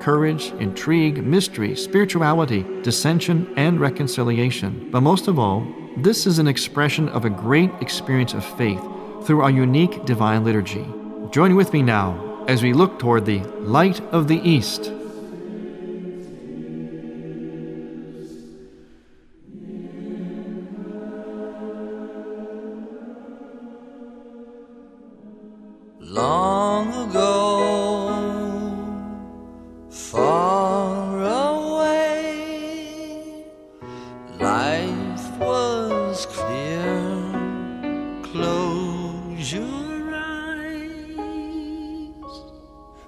courage, intrigue, mystery, spirituality, dissension, and reconciliation. But most of all, this is an expression of a great experience of faith through our unique divine liturgy. Join with me now as we look toward the light of the East.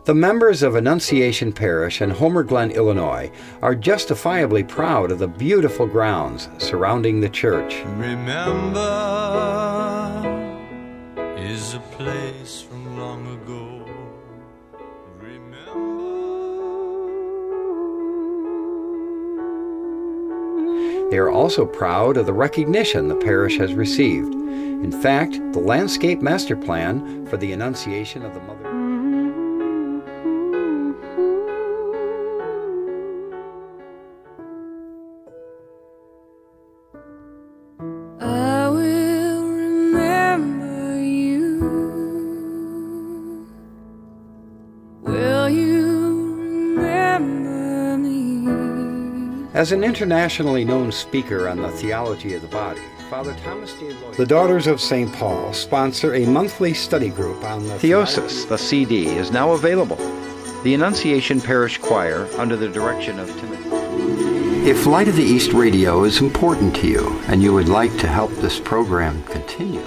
The members of Annunciation Parish in Homer Glen, Illinois, are justifiably proud of the beautiful grounds surrounding the church. Remember is a place from long ago. Remember. They are also proud of the recognition the parish has received. In fact, the landscape master plan for the Annunciation of the Mother. As an internationally known speaker on the theology of the body, Father Thomas J. Loya. The Daughters of St. Paul sponsor a monthly study group on the Theosis, the CD, is now available. The Annunciation Parish Choir, under the direction of Timothy. If Light of the East Radio is important to you and you would like to help this program continue,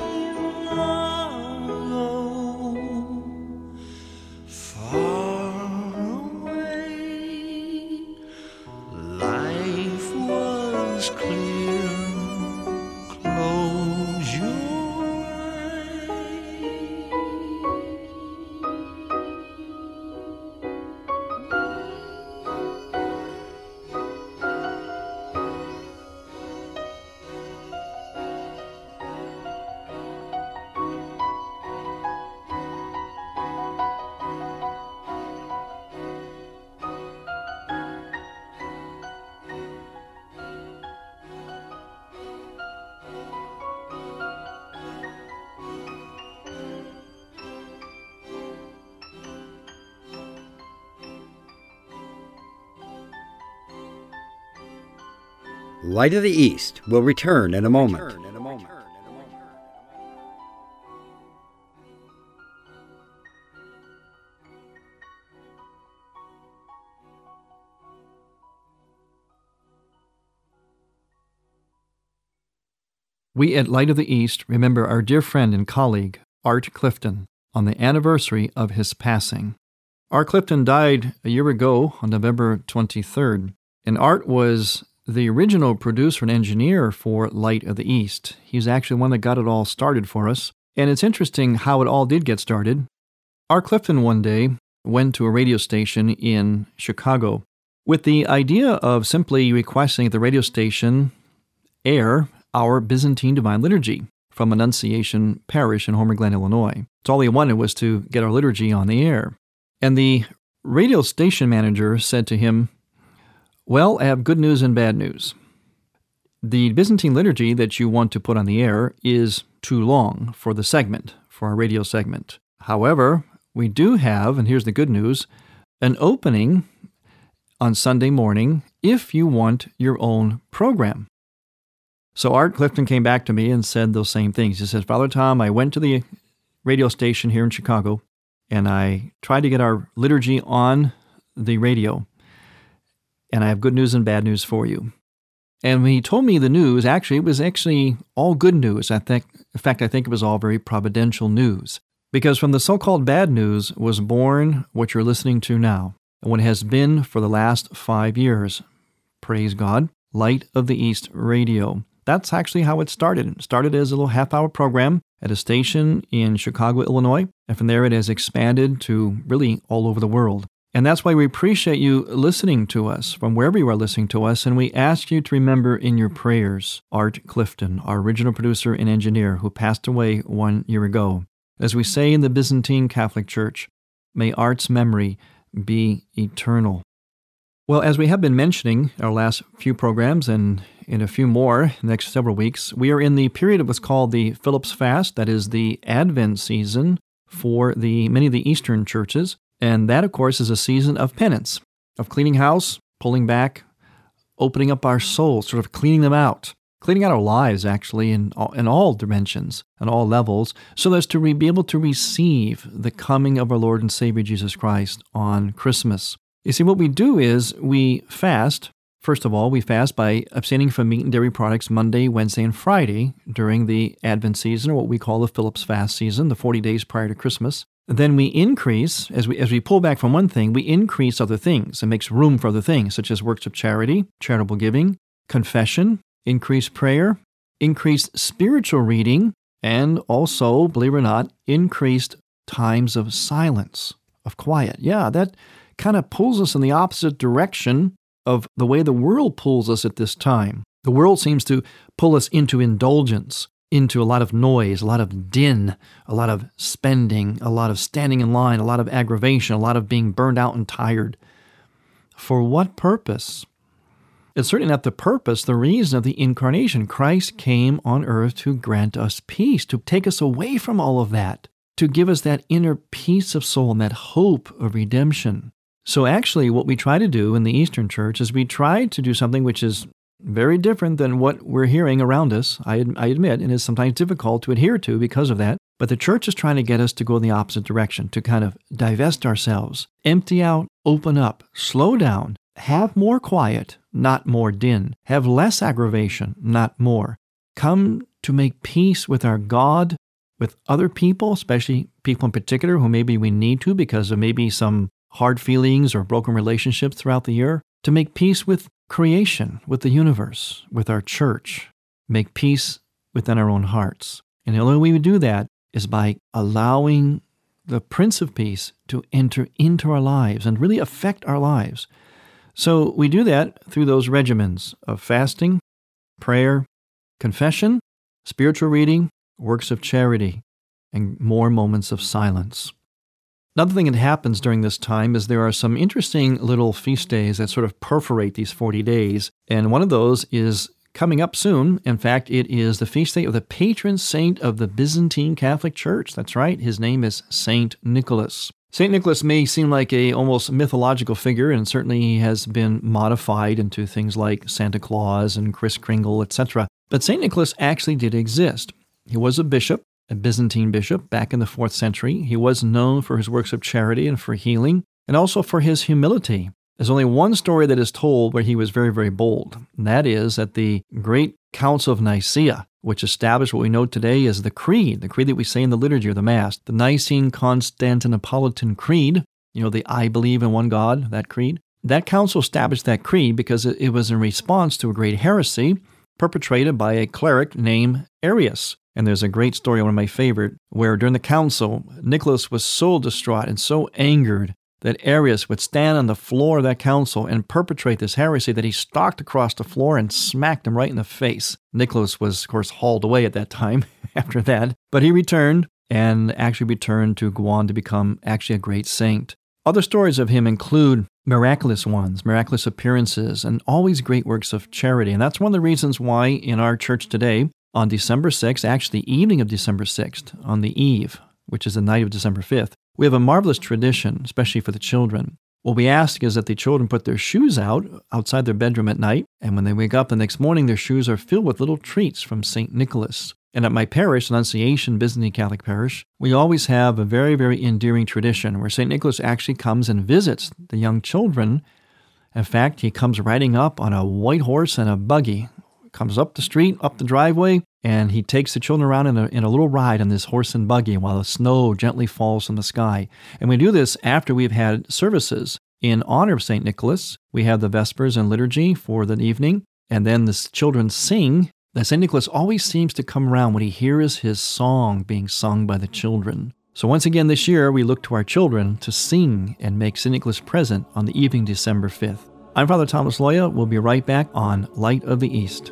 Light of the East will return in a moment. We at Light of the East remember our dear friend and colleague, Art Clifton, on the anniversary of his passing. Art Clifton died a year ago on November 23rd, and Art was the original producer and engineer for Light of the East. He's actually the one that got it all started for us. And it's interesting how it all did get started. Art Clifton one day went to a radio station in Chicago with the idea of simply requesting the radio station air our Byzantine Divine Liturgy from Annunciation Parish in Homer Glen, Illinois. So all he wanted was to get our liturgy on the air. And the radio station manager said to him, Well, I have good news and bad news. The Byzantine liturgy that you want to put on the air is too long for the segment, for our radio segment. However, we do have, and here's the good news, an opening on Sunday morning if you want your own program. So Art Clifton came back to me and said those same things. He says, Father Tom, I went to the radio station here in Chicago and I tried to get our liturgy on the radio. And I have good news and bad news for you. And when he told me the news, actually, it was actually all good news. I think, in fact, I think it was all very providential news. Because from the so called bad news was born what you're listening to now, and what has been for the last five years. Praise God. Light of the East Radio. That's actually how it started. It started as a little half hour program at a station in Chicago, Illinois, and from there it has expanded to really all over the world. And that's why we appreciate you listening to us from wherever you are listening to us. And we ask you to remember in your prayers Art Clifton, our original producer and engineer who passed away one year ago. As we say in the Byzantine Catholic Church, may Art's memory be eternal. Well, as we have been mentioning our last few programs and in a few more next several weeks, we are in the period of what's called the Philip's Fast, that is the Advent season for the many of the Eastern churches. And that, of course, is a season of penance, of cleaning house, pulling back, opening up our souls, sort of cleaning them out, cleaning out our lives, actually, in all, in all dimensions and all levels, so as to re- be able to receive the coming of our Lord and Savior Jesus Christ on Christmas. You see, what we do is we fast. First of all, we fast by abstaining from meat and dairy products Monday, Wednesday, and Friday during the Advent season, or what we call the Philip's fast season, the 40 days prior to Christmas. Then we increase, as we, as we pull back from one thing, we increase other things and makes room for other things, such as works of charity, charitable giving, confession, increased prayer, increased spiritual reading, and also, believe it or not, increased times of silence, of quiet. Yeah, that kind of pulls us in the opposite direction of the way the world pulls us at this time. The world seems to pull us into indulgence, into a lot of noise, a lot of din, a lot of spending, a lot of standing in line, a lot of aggravation, a lot of being burned out and tired. For what purpose? It's certainly not the purpose, the reason of the incarnation. Christ came on earth to grant us peace, to take us away from all of that, to give us that inner peace of soul and that hope of redemption. So, actually, what we try to do in the Eastern Church is we try to do something which is very different than what we're hearing around us. I, I admit it is sometimes difficult to adhere to because of that. But the church is trying to get us to go in the opposite direction, to kind of divest ourselves, empty out, open up, slow down, have more quiet, not more din, have less aggravation, not more. Come to make peace with our God, with other people, especially people in particular who maybe we need to because of maybe some hard feelings or broken relationships throughout the year, to make peace with creation, with the universe, with our church, make peace within our own hearts. And the only way we do that is by allowing the Prince of Peace to enter into our lives and really affect our lives. So we do that through those regimens of fasting, prayer, confession, spiritual reading, works of charity, and more moments of silence. Another thing that happens during this time is there are some interesting little feast days that sort of perforate these 40 days. And one of those is coming up soon. In fact, it is the feast day of the patron saint of the Byzantine Catholic Church. That's right, his name is Saint Nicholas. Saint Nicholas may seem like a almost mythological figure, and certainly he has been modified into things like Santa Claus and Kris Kringle, etc. But Saint Nicholas actually did exist. He was a bishop, a Byzantine bishop back in the 4th century. He was known for his works of charity and for healing, and also for his humility. There's only one story that is told where he was very, very bold, and that is at the great Council of Nicaea, which established what we know today as the Creed, the creed that we say in the liturgy of the Mass, the Nicene Constantinopolitan Creed, you know, the I believe in one God, that creed. That council established that creed because it was in response to a great heresy perpetrated by a cleric named Arius. And there's a great story, one of my favorite, where during the council, Nicholas was so distraught and so angered that Arius would stand on the floor of that council and perpetrate this heresy that he stalked across the floor and smacked him right in the face. Nicholas was, of course, hauled away at that time after that, but he returned and actually returned to Guan to become actually a great saint. Other stories of him include miraculous ones, miraculous appearances, and always great works of charity. And that's one of the reasons why in our church today, on December 6th, actually the evening of December 6th, on the eve, which is the night of December 5th, we have a marvelous tradition, especially for the children. What we ask is that the children put their shoes out outside their bedroom at night, and when they wake up the next morning, their shoes are filled with little treats from St. Nicholas. And at my parish, Annunciation Byzantine Catholic Parish, we always have a very, very endearing tradition where St. Nicholas actually comes and visits the young children. In fact, he comes riding up on a white horse and a buggy, comes up the street, up the driveway, and he takes the children around in a, in a little ride on this horse and buggy while the snow gently falls from the sky. And we do this after we've had services in honor of St. Nicholas. We have the Vespers and liturgy for the evening. And then the children sing. St. Nicholas always seems to come around when he hears his song being sung by the children. So once again this year, we look to our children to sing and make St. Nicholas present on the evening December 5th. I'm Father Thomas Loya. We'll be right back on Light of the East.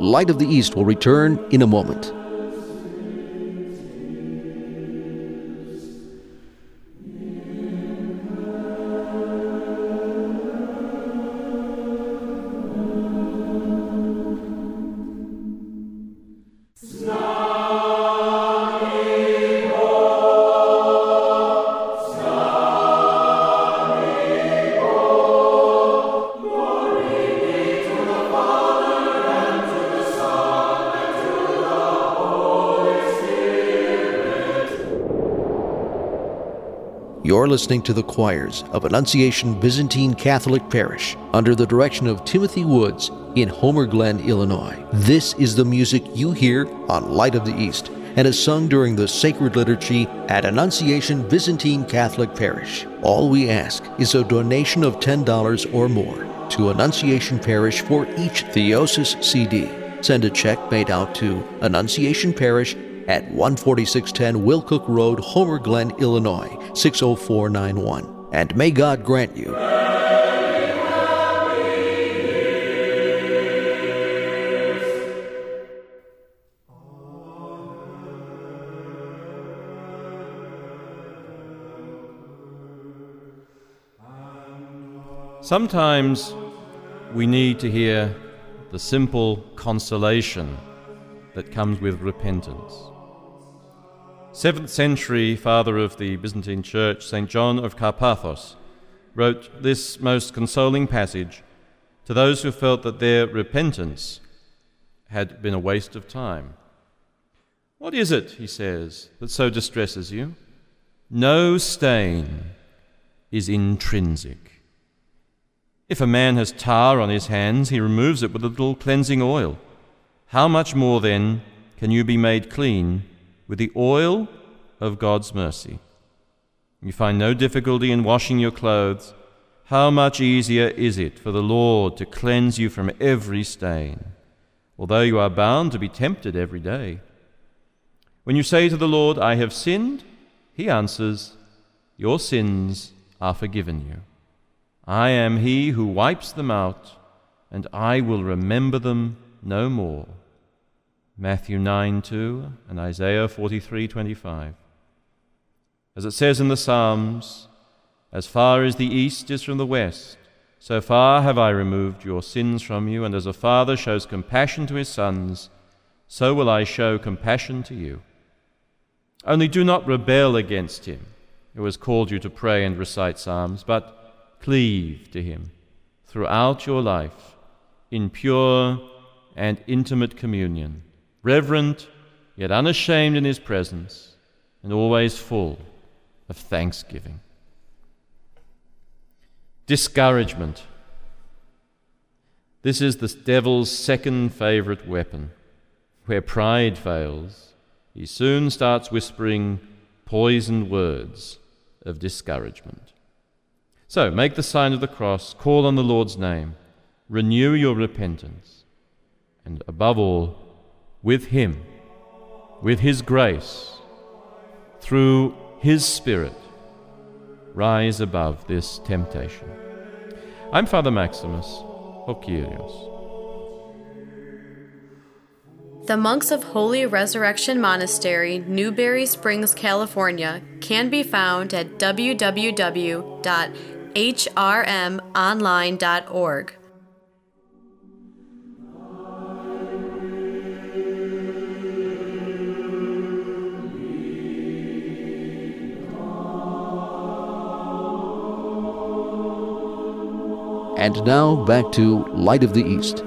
Light of the East will return in a moment. You're listening to the choirs of Annunciation Byzantine Catholic Parish under the direction of Timothy Woods in Homer Glen, Illinois. This is the music you hear on Light of the East and is sung during the sacred liturgy at Annunciation Byzantine Catholic Parish. All we ask is a donation of $10 or more to Annunciation Parish for each Theosis CD. Send a check made out to Annunciation Parish at 14610 Will Cook Road, Homer Glen, Illinois 60491. And may God grant you. Sometimes we need to hear the simple consolation that comes with repentance. Seventh century father of the Byzantine Church, St. John of Carpathos, wrote this most consoling passage to those who felt that their repentance had been a waste of time. What is it, he says, that so distresses you? No stain is intrinsic. If a man has tar on his hands, he removes it with a little cleansing oil. How much more then can you be made clean with the oil of God's mercy? You find no difficulty in washing your clothes. How much easier is it for the Lord to cleanse you from every stain, although you are bound to be tempted every day? When you say to the Lord, I have sinned, he answers, Your sins are forgiven you. I am he who wipes them out, and I will remember them no more. Matthew 9 2 and Isaiah 43 25. As it says in the Psalms, As far as the east is from the west, so far have I removed your sins from you, and as a father shows compassion to his sons, so will I show compassion to you. Only do not rebel against him, who has called you to pray and recite Psalms, but cleave to him throughout your life in pure and intimate communion, reverent yet unashamed in his presence, and always full of thanksgiving. Discouragement. This is the devil's second favorite weapon. Where pride fails, he soon starts whispering poisoned words of discouragement. So make the sign of the cross, call on the Lord's name, renew your repentance, and above all, with Him, with His grace, through His Spirit, rise above this temptation. I'm Father Maximus, O Kyrios. The monks of Holy Resurrection Monastery, Newberry Springs, California, can be found at www.hrmonline.org. And now back to Light of the East.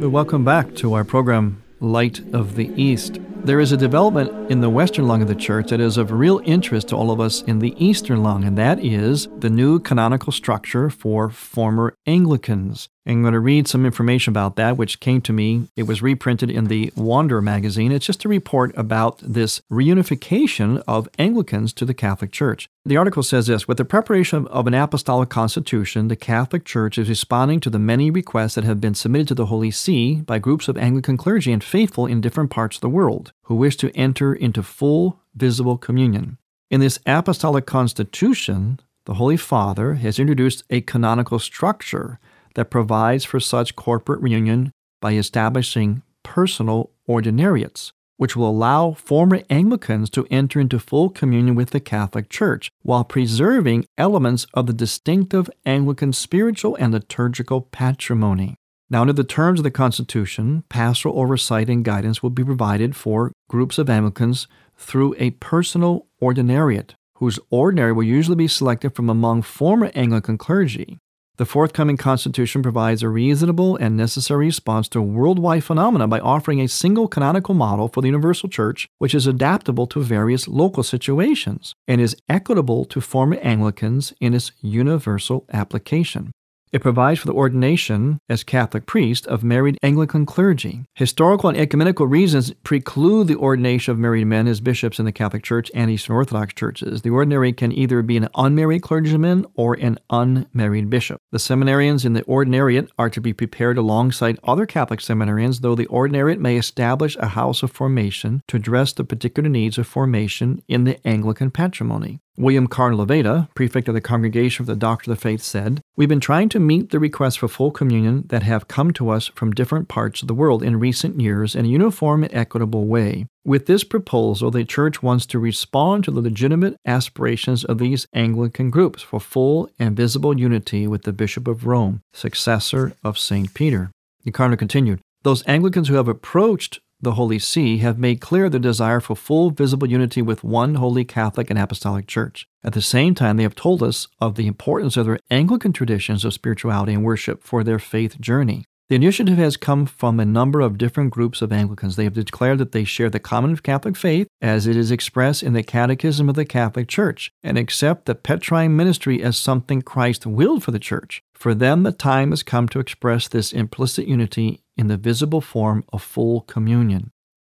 Welcome back to our program, Light of the East. There is a development in the western lung of the church that is of real interest to all of us in the eastern lung, and that is the new canonical structure for former Anglicans. I'm going to read some information about that, which came to me. It was reprinted in the Wanderer magazine. It's just a report about this reunification of Anglicans to the Catholic Church. The article says this With the preparation of an apostolic constitution, the Catholic Church is responding to the many requests that have been submitted to the Holy See by groups of Anglican clergy and faithful in different parts of the world who wish to enter into full visible communion. In this apostolic constitution, the Holy Father has introduced a canonical structure that provides for such corporate reunion by establishing personal ordinariates, which will allow former Anglicans to enter into full communion with the Catholic Church while preserving elements of the distinctive Anglican spiritual and liturgical patrimony. Now, under the terms of the Constitution, pastoral oversight and guidance will be provided for groups of Anglicans through a personal ordinariate, whose ordinary will usually be selected from among former Anglican clergy. The forthcoming Constitution provides a reasonable and necessary response to worldwide phenomena by offering a single canonical model for the universal church, which is adaptable to various local situations and is equitable to former Anglicans in its universal application. It provides for the ordination as Catholic priest of married Anglican clergy. Historical and ecumenical reasons preclude the ordination of married men as bishops in the Catholic Church and Eastern Orthodox churches. The ordinary can either be an unmarried clergyman or an unmarried bishop. The seminarians in the ordinariate are to be prepared alongside other Catholic seminarians, though the ordinariate may establish a house of formation to address the particular needs of formation in the Anglican patrimony. William Cardinal Levada, prefect of the Congregation for the Doctrine of the Faith, said, We've been trying to meet the requests for full communion that have come to us from different parts of the world in recent years in a uniform and equitable way. With this proposal, the Church wants to respond to the legitimate aspirations of these Anglican groups for full and visible unity with the Bishop of Rome, successor of St. Peter. The Cardinal continued, Those Anglicans who have approached the Holy See have made clear their desire for full visible unity with one holy Catholic and Apostolic Church. At the same time, they have told us of the importance of their Anglican traditions of spirituality and worship for their faith journey. The initiative has come from a number of different groups of Anglicans. They have declared that they share the common Catholic faith as it is expressed in the Catechism of the Catholic Church and accept the Petrine ministry as something Christ willed for the Church. For them, the time has come to express this implicit unity in the visible form of full communion.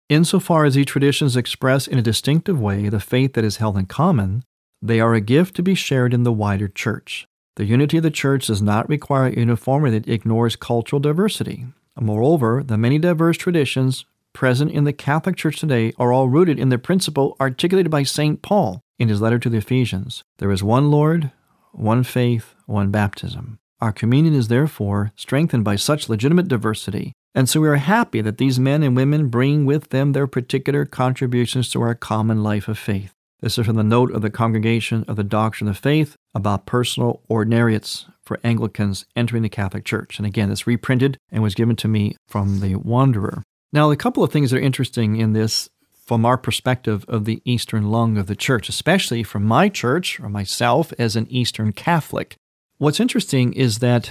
Insofar as these traditions express in a distinctive way the faith that is held in common, they are a gift to be shared in the wider church. The unity of the church does not require a uniformity that ignores cultural diversity. Moreover, the many diverse traditions present in the Catholic Church today are all rooted in the principle articulated by St. Paul in his letter to the Ephesians there is one Lord, one faith, one baptism. Our communion is therefore strengthened by such legitimate diversity, and so we are happy that these men and women bring with them their particular contributions to our common life of faith. This is from the note of the Congregation of the Doctrine of Faith about personal ordinariates for Anglicans entering the Catholic Church. And again, it's reprinted and was given to me from the Wanderer. Now, a couple of things that are interesting in this from our perspective of the Eastern lung of the church, especially from my church or myself as an Eastern Catholic. What's interesting is that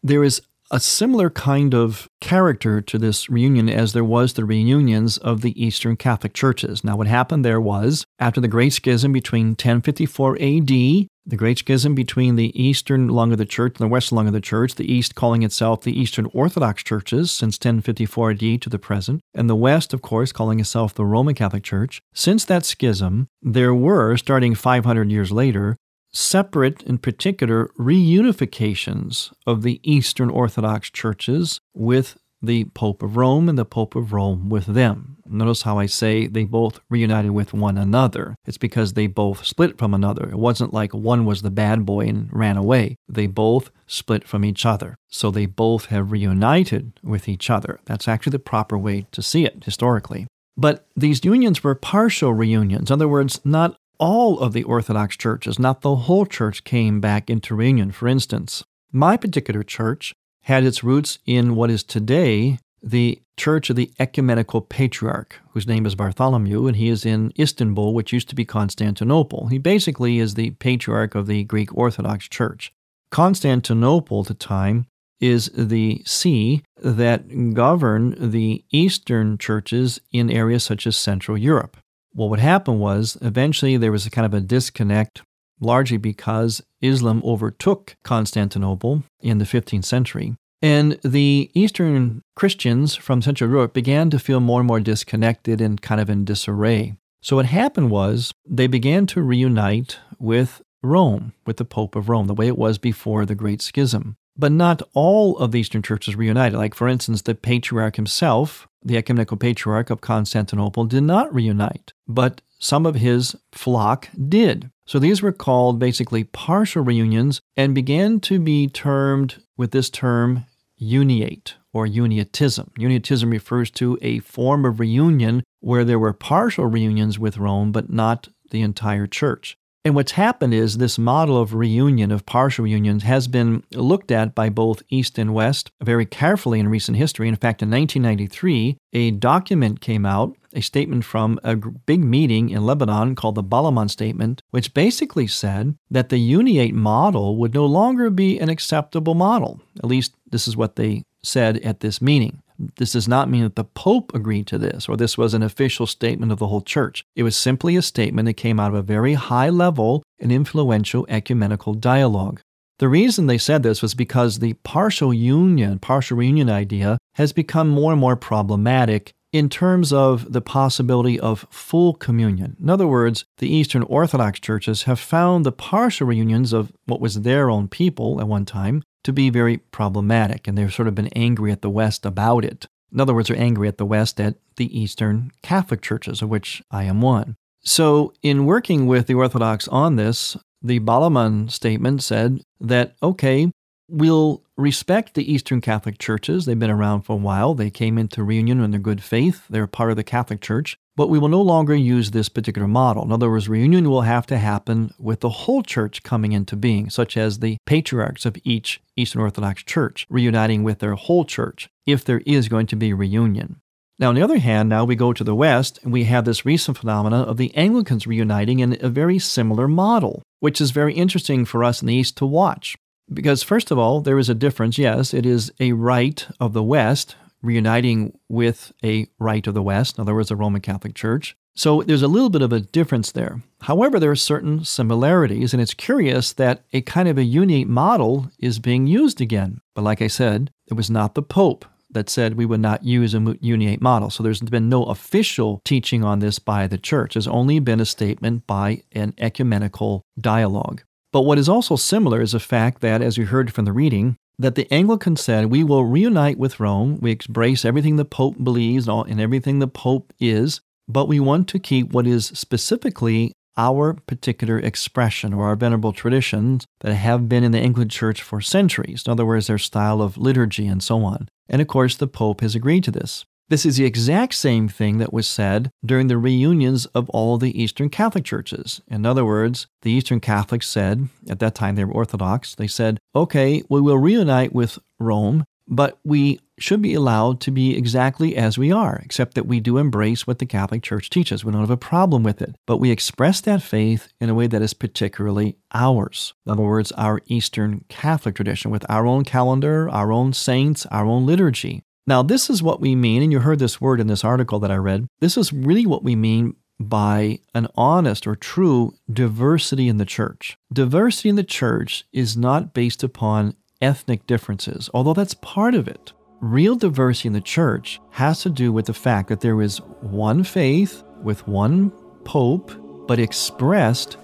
there is a similar kind of character to this reunion as there was the reunions of the Eastern Catholic churches. Now, what happened there was after the Great Schism between 1054 AD, the Great Schism between the Eastern lung of the church and the Western lung of the church, the East calling itself the Eastern Orthodox churches since 1054 AD to the present, and the West, of course, calling itself the Roman Catholic Church. Since that schism, there were, starting 500 years later, separate, in particular, reunifications of the Eastern Orthodox churches with the Pope of Rome and the Pope of Rome with them. Notice how I say they both reunited with one another. It's because they both split from another. It wasn't like one was the bad boy and ran away. They both split from each other. So they both have reunited with each other. That's actually the proper way to see it historically. But these unions were partial reunions. In other words, not all of the Orthodox churches, not the whole church, came back into reunion. For instance, my particular church had its roots in what is today the Church of the Ecumenical Patriarch, whose name is Bartholomew, and he is in Istanbul, which used to be Constantinople. He basically is the patriarch of the Greek Orthodox Church. Constantinople at the time is the see that governed the Eastern churches in areas such as Central Europe. What would happen was eventually there was a kind of a disconnect, largely because Islam overtook Constantinople in the 15th century. And the Eastern Christians from Central Europe began to feel more and more disconnected and kind of in disarray. So what happened was they began to reunite with Rome, with the Pope of Rome, the way it was before the Great Schism. But not all of the Eastern churches reunited. Like, for instance, the patriarch himself, the ecumenical patriarch of Constantinople, did not reunite, but some of his flock did. So these were called basically partial reunions and began to be termed with this term uniate or uniatism. Uniatism refers to a form of reunion where there were partial reunions with Rome, but not the entire church. And what's happened is this model of reunion, of partial reunions, has been looked at by both East and West very carefully in recent history. In fact, in 1993, a document came out, a statement from a big meeting in Lebanon called the Balamand Statement, which basically said that the uniate model would no longer be an acceptable model. At least this is what they said at this meeting. This does not mean that the Pope agreed to this or this was an official statement of the whole church. It was simply a statement that came out of a very high level and influential ecumenical dialogue. The reason they said this was because the partial union, partial reunion idea has become more and more problematic in terms of the possibility of full communion. In other words, the Eastern Orthodox churches have found the partial reunions of what was their own people at one time to be very problematic, and they've sort of been angry at the West about it. In other words, they're angry at the West at the Eastern Catholic churches, of which I am one. So, in working with the Orthodox on this, the Balamand statement said that, okay, we'll respect the Eastern Catholic churches. They've been around for a while. They came into reunion in their good faith. They're part of the Catholic Church. But we will no longer use this particular model. In other words, reunion will have to happen with the whole church coming into being, such as the patriarchs of each Eastern Orthodox church reuniting with their whole church, if there is going to be reunion. Now, on the other hand, now we go to the West and we have this recent phenomena of the Anglicans reuniting in a very similar model, which is very interesting for us in the East to watch. Because, first of all, there is a difference. Yes, it is a rite of the West reuniting with a rite of the West, in other words, the Roman Catholic Church. So there's a little bit of a difference there. However, there are certain similarities, and it's curious that a kind of a uniate model is being used again. But like I said, it was not the Pope that said we would not use a uniate model. So there's been no official teaching on this by the church. There's only been a statement by an ecumenical dialogue. But what is also similar is the fact that, as we heard from the reading, that the Anglicans said, We will reunite with Rome. We embrace everything the Pope believes and everything the Pope is, but we want to keep what is specifically our particular expression or our venerable traditions that have been in the Anglican Church for centuries. In other words, their style of liturgy and so on. And of course, the Pope has agreed to this. This is the exact same thing that was said during the reunions of all the Eastern Catholic churches. In other words, the Eastern Catholics said, at that time they were Orthodox, they said, okay, we will reunite with Rome, but we should be allowed to be exactly as we are, except that we do embrace what the Catholic Church teaches. We don't have a problem with it, but we express that faith in a way that is particularly ours. In other words, our Eastern Catholic tradition, with our own calendar, our own saints, our own liturgy. Now, this is what we mean, and you heard this word in this article that I read. This is really what we mean by an honest or true diversity in the church. Diversity in the church is not based upon ethnic differences, although that's part of it. Real diversity in the church has to do with the fact that there is one faith with one pope, but expressed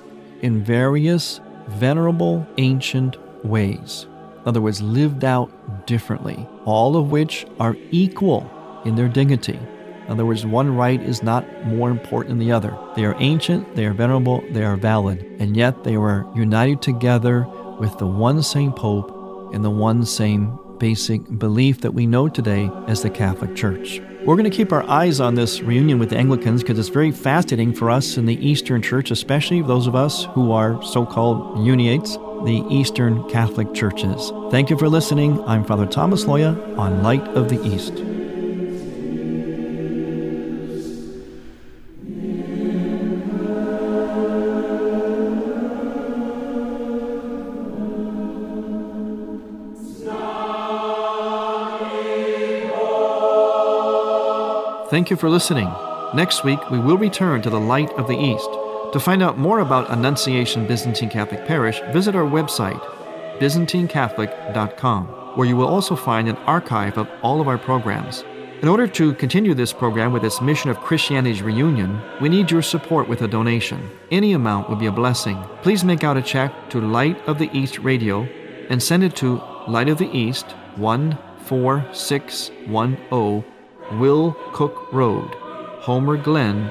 in various venerable ancient ways. In other words, lived out differently, all of which are equal in their dignity. In other words, one rite is not more important than the other. They are ancient, they are venerable, they are valid, and yet they were united together with the one same Pope and the one same basic belief that we know today as the Catholic Church. We're going to keep our eyes on this reunion with the Anglicans because it's very fascinating for us in the Eastern Church, especially those of us who are so called uniates the Eastern Catholic Churches. Thank you for listening. I'm Father Thomas Loya on Light of the East. Thank you for listening. Next week, we will return to the light of the East. To find out more about Annunciation Byzantine Catholic Parish, visit our website, ByzantineCatholic.com, where you will also find an archive of all of our programs. In order to continue this program with its mission of Christianity's reunion, we need your support with a donation. Any amount would be a blessing. Please make out a check to Light of the East Radio and send it to Light of the East, 14610 Will Cook Road, Homer Glen,